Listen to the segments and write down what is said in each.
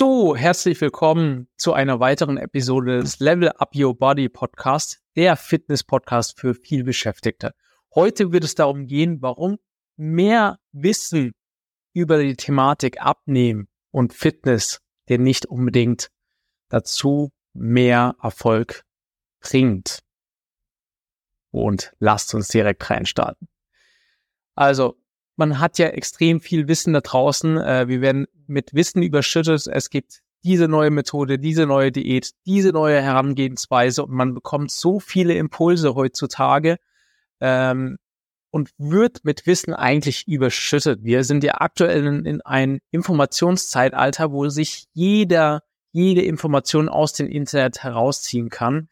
So, herzlich willkommen zu einer weiteren Episode des Level Up Your Body Podcast, der Fitness Podcast für viel Beschäftigte. Heute wird es darum gehen, warum mehr Wissen über die Thematik Abnehmen und Fitness dir nicht unbedingt dazu mehr Erfolg bringt. Und lasst uns direkt reinstarten. Also, man hat ja extrem viel Wissen da draußen. Äh, wir werden mit Wissen überschüttet. Es gibt diese neue Methode, diese neue Diät, diese neue Herangehensweise und man bekommt so viele Impulse heutzutage ähm, und wird mit Wissen eigentlich überschüttet. Wir sind ja aktuell in, in ein Informationszeitalter, wo sich jeder jede Information aus dem Internet herausziehen kann.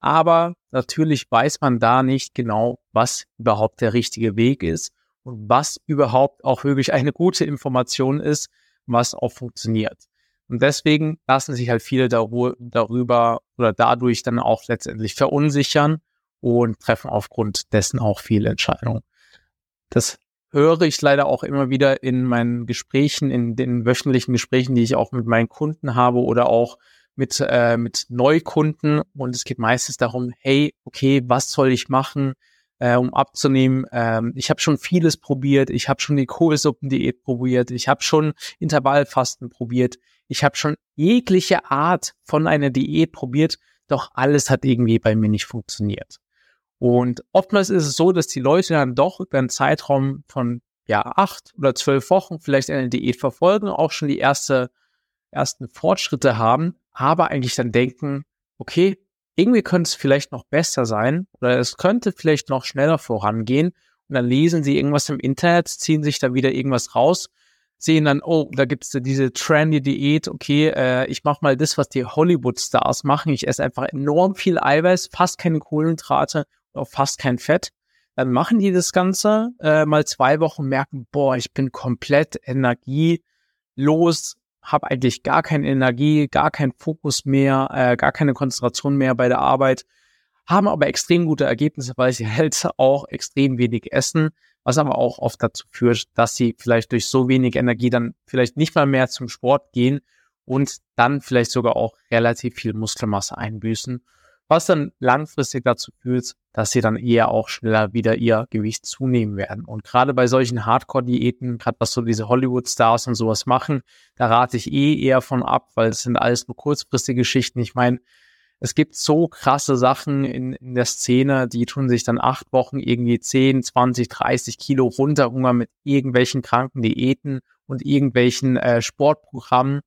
Aber natürlich weiß man da nicht genau, was überhaupt der richtige Weg ist was überhaupt auch wirklich eine gute Information ist, was auch funktioniert. Und deswegen lassen sich halt viele darüber oder dadurch dann auch letztendlich verunsichern und treffen aufgrund dessen auch viele Entscheidungen. Das höre ich leider auch immer wieder in meinen Gesprächen, in den wöchentlichen Gesprächen, die ich auch mit meinen Kunden habe oder auch mit, äh, mit Neukunden. Und es geht meistens darum, hey, okay, was soll ich machen? Äh, um abzunehmen. Ähm, ich habe schon vieles probiert. Ich habe schon die Kohlsuppendiät probiert. Ich habe schon Intervallfasten probiert. Ich habe schon jegliche Art von einer Diät probiert. Doch alles hat irgendwie bei mir nicht funktioniert. Und oftmals ist es so, dass die Leute dann doch über einen Zeitraum von ja acht oder zwölf Wochen vielleicht eine Diät verfolgen, auch schon die erste ersten Fortschritte haben, aber eigentlich dann denken, okay, irgendwie könnte es vielleicht noch besser sein oder es könnte vielleicht noch schneller vorangehen. Und dann lesen sie irgendwas im Internet, ziehen sich da wieder irgendwas raus, sehen dann, oh, da gibt's diese trendy Diät, okay, äh, ich mache mal das, was die Hollywood-Stars machen. Ich esse einfach enorm viel Eiweiß, fast keine Kohlenhydrate, auch fast kein Fett. Dann machen die das Ganze äh, mal zwei Wochen, merken, boah, ich bin komplett energielos, habe eigentlich gar keine Energie, gar keinen Fokus mehr, äh, gar keine Konzentration mehr bei der Arbeit, haben aber extrem gute Ergebnisse, weil sie halt auch extrem wenig essen, was aber auch oft dazu führt, dass sie vielleicht durch so wenig Energie dann vielleicht nicht mal mehr zum Sport gehen und dann vielleicht sogar auch relativ viel Muskelmasse einbüßen was dann langfristig dazu führt, dass sie dann eher auch schneller wieder ihr Gewicht zunehmen werden. Und gerade bei solchen Hardcore-Diäten, gerade was so diese Hollywood-Stars und sowas machen, da rate ich eh eher von ab, weil es sind alles nur kurzfristige Geschichten. Ich meine, es gibt so krasse Sachen in, in der Szene, die tun sich dann acht Wochen irgendwie 10, 20, 30 Kilo runterhungern mit irgendwelchen kranken Diäten und irgendwelchen äh, Sportprogrammen,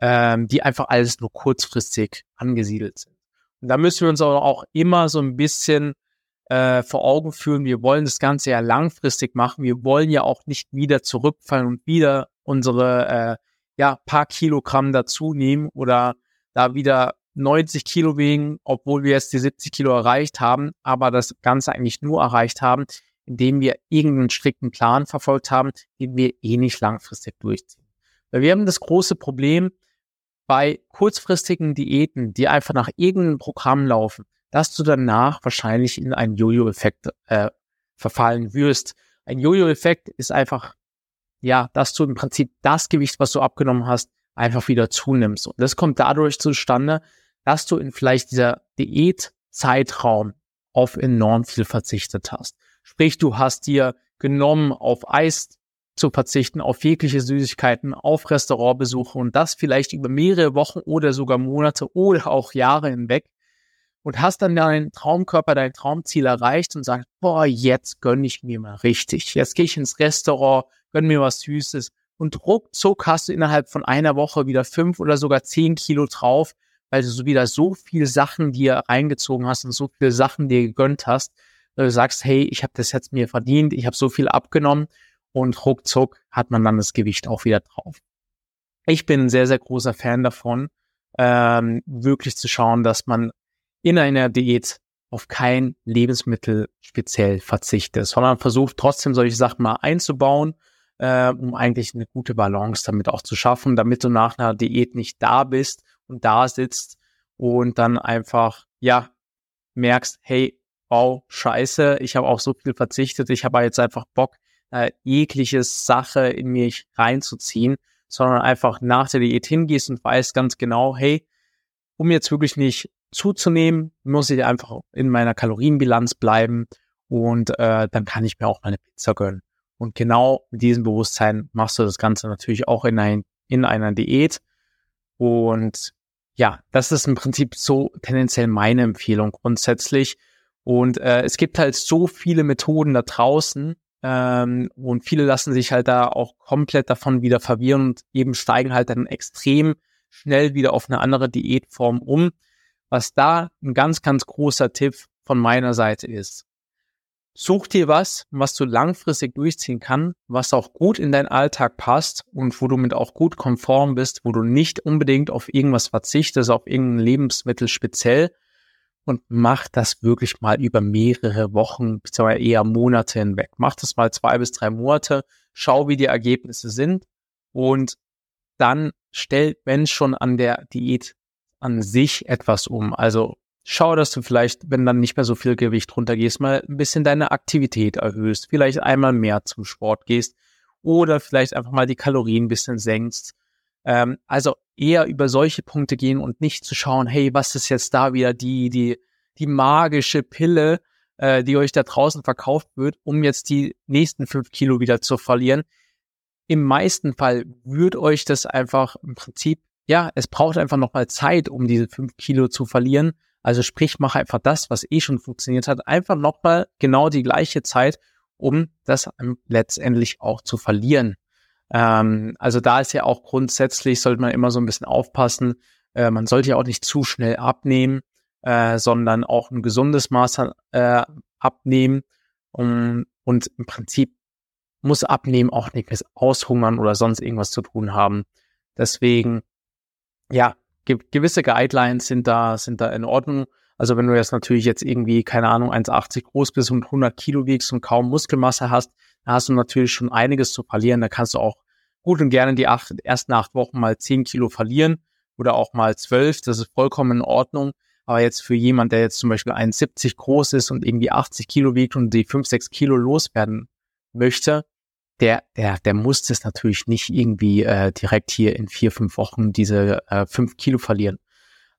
ähm, die einfach alles nur kurzfristig angesiedelt sind. Und da müssen wir uns auch immer so ein bisschen äh, vor Augen führen, wir wollen das Ganze ja langfristig machen. Wir wollen ja auch nicht wieder zurückfallen und wieder unsere äh, ja, paar Kilogramm dazu nehmen oder da wieder 90 Kilo wegen, obwohl wir jetzt die 70 Kilo erreicht haben, aber das Ganze eigentlich nur erreicht haben, indem wir irgendeinen strikten Plan verfolgt haben, den wir eh nicht langfristig durchziehen. Weil wir haben das große Problem, bei kurzfristigen Diäten, die einfach nach irgendeinem Programm laufen, dass du danach wahrscheinlich in einen Jojo-Effekt äh, verfallen wirst. Ein Jojo-Effekt ist einfach, ja, dass du im Prinzip das Gewicht, was du abgenommen hast, einfach wieder zunimmst. Und das kommt dadurch zustande, dass du in vielleicht dieser Diätzeitraum auf enorm viel verzichtet hast. Sprich, du hast dir genommen, auf Eis zu verzichten, auf jegliche Süßigkeiten, auf Restaurantbesuche und das vielleicht über mehrere Wochen oder sogar Monate oder auch Jahre hinweg. Und hast dann deinen Traumkörper, dein Traumziel erreicht und sagst, boah, jetzt gönn ich mir mal richtig. Jetzt gehe ich ins Restaurant, gönn mir was Süßes. Und ruckzuck hast du innerhalb von einer Woche wieder fünf oder sogar zehn Kilo drauf, weil du so wieder so viel Sachen dir reingezogen hast und so viele Sachen dir gegönnt hast, weil du sagst, hey, ich habe das jetzt mir verdient, ich habe so viel abgenommen und ruckzuck hat man dann das Gewicht auch wieder drauf. Ich bin ein sehr, sehr großer Fan davon, ähm, wirklich zu schauen, dass man in einer Diät auf kein Lebensmittel speziell verzichtet, sondern versucht trotzdem solche Sachen mal einzubauen, äh, um eigentlich eine gute Balance damit auch zu schaffen, damit du nach einer Diät nicht da bist und da sitzt und dann einfach, ja, merkst, hey, wow, scheiße, ich habe auch so viel verzichtet, ich habe jetzt einfach Bock, äh, jegliche Sache in mich reinzuziehen, sondern einfach nach der Diät hingehst und weißt ganz genau, hey, um jetzt wirklich nicht zuzunehmen, muss ich einfach in meiner Kalorienbilanz bleiben und äh, dann kann ich mir auch meine Pizza gönnen. Und genau mit diesem Bewusstsein machst du das Ganze natürlich auch in, ein, in einer Diät. Und ja, das ist im Prinzip so tendenziell meine Empfehlung grundsätzlich. Und äh, es gibt halt so viele Methoden da draußen ähm, und viele lassen sich halt da auch komplett davon wieder verwirren und eben steigen halt dann extrem schnell wieder auf eine andere Diätform um. Was da ein ganz, ganz großer Tipp von meiner Seite ist. Such dir was, was du langfristig durchziehen kann, was auch gut in deinen Alltag passt und wo du mit auch gut konform bist, wo du nicht unbedingt auf irgendwas verzichtest, auf irgendein Lebensmittel speziell und mach das wirklich mal über mehrere Wochen, beziehungsweise eher Monate hinweg. Mach das mal zwei bis drei Monate, schau, wie die Ergebnisse sind und dann stell, wenn schon an der Diät an sich etwas um. Also schau, dass du vielleicht, wenn dann nicht mehr so viel Gewicht runtergehst, mal ein bisschen deine Aktivität erhöhst, vielleicht einmal mehr zum Sport gehst oder vielleicht einfach mal die Kalorien ein bisschen senkst. Ähm, also eher über solche Punkte gehen und nicht zu schauen, hey, was ist jetzt da wieder die, die, die magische Pille, äh, die euch da draußen verkauft wird, um jetzt die nächsten fünf Kilo wieder zu verlieren. Im meisten Fall wird euch das einfach im Prinzip, ja, es braucht einfach nochmal Zeit, um diese fünf Kilo zu verlieren. Also sprich, mach einfach das, was eh schon funktioniert hat, einfach nochmal genau die gleiche Zeit, um das letztendlich auch zu verlieren. Ähm, also da ist ja auch grundsätzlich, sollte man immer so ein bisschen aufpassen. Äh, man sollte ja auch nicht zu schnell abnehmen, äh, sondern auch ein gesundes Maß äh, abnehmen. Um, und im Prinzip muss Abnehmen auch nicht mit Aushungern oder sonst irgendwas zu tun haben. Deswegen, ja, ge gewisse Guidelines sind da, sind da in Ordnung. Also wenn du jetzt natürlich jetzt irgendwie, keine Ahnung, 1,80 groß bist und 100 Kilo wiegst und kaum Muskelmasse hast, dann hast du natürlich schon einiges zu verlieren. Da kannst du auch gut und gerne die acht, ersten acht Wochen mal 10 Kilo verlieren oder auch mal 12. Das ist vollkommen in Ordnung. Aber jetzt für jemand, der jetzt zum Beispiel 1,70 groß ist und irgendwie 80 Kilo wiegt und die 5, 6 Kilo loswerden möchte, der, der, der muss das natürlich nicht irgendwie äh, direkt hier in vier, fünf Wochen diese äh, fünf Kilo verlieren.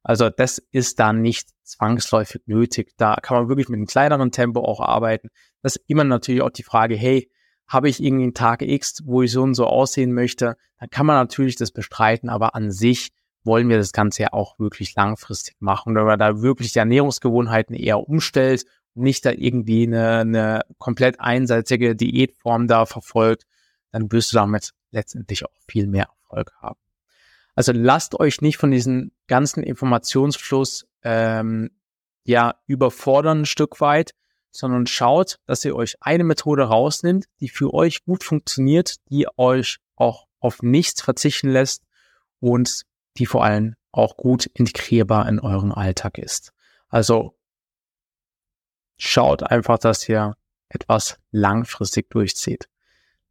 Also das ist da nicht zwangsläufig nötig. Da kann man wirklich mit einem kleineren Tempo auch arbeiten. Das ist immer natürlich auch die Frage, hey, habe ich irgendwie einen Tag X, wo ich so und so aussehen möchte, dann kann man natürlich das bestreiten, aber an sich wollen wir das Ganze ja auch wirklich langfristig machen. Und wenn man da wirklich die Ernährungsgewohnheiten eher umstellt nicht da irgendwie eine, eine komplett einseitige Diätform da verfolgt, dann wirst du damit letztendlich auch viel mehr Erfolg haben. Also lasst euch nicht von diesem ganzen Informationsfluss ähm, ja überfordern ein Stück weit, sondern schaut, dass ihr euch eine Methode rausnimmt, die für euch gut funktioniert, die euch auch auf nichts verzichten lässt und die vor allem auch gut integrierbar in euren Alltag ist. Also schaut einfach, dass ihr etwas langfristig durchzieht.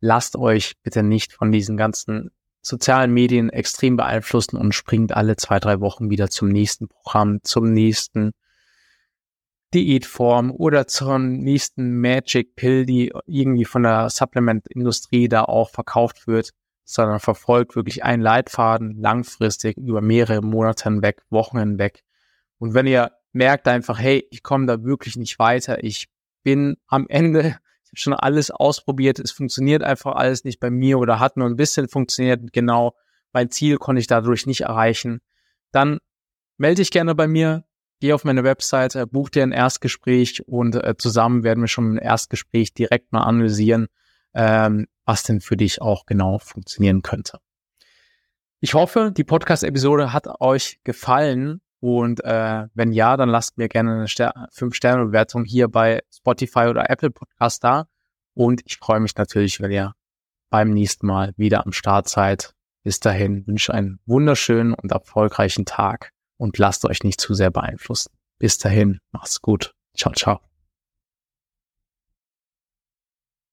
Lasst euch bitte nicht von diesen ganzen sozialen Medien extrem beeinflussen und springt alle zwei, drei Wochen wieder zum nächsten Programm, zum nächsten Diätform oder zur nächsten Magic Pill, die irgendwie von der Supplement-Industrie da auch verkauft wird, sondern verfolgt wirklich einen Leitfaden langfristig über mehrere Monate hinweg, Wochen hinweg. Und wenn ihr merkt einfach, hey, ich komme da wirklich nicht weiter. Ich bin am Ende, schon alles ausprobiert, es funktioniert einfach alles nicht bei mir oder hat nur ein bisschen funktioniert. Genau, mein Ziel konnte ich dadurch nicht erreichen. Dann melde dich gerne bei mir, geh auf meine Webseite, buch dir ein Erstgespräch und äh, zusammen werden wir schon im Erstgespräch direkt mal analysieren, ähm, was denn für dich auch genau funktionieren könnte. Ich hoffe, die Podcast-Episode hat euch gefallen und äh, wenn ja, dann lasst mir gerne eine Ster 5-Sterne-Bewertung hier bei Spotify oder Apple Podcast da. Und ich freue mich natürlich, wenn ihr beim nächsten Mal wieder am Start seid. Bis dahin wünsche einen wunderschönen und erfolgreichen Tag und lasst euch nicht zu sehr beeinflussen. Bis dahin, macht's gut. Ciao, ciao.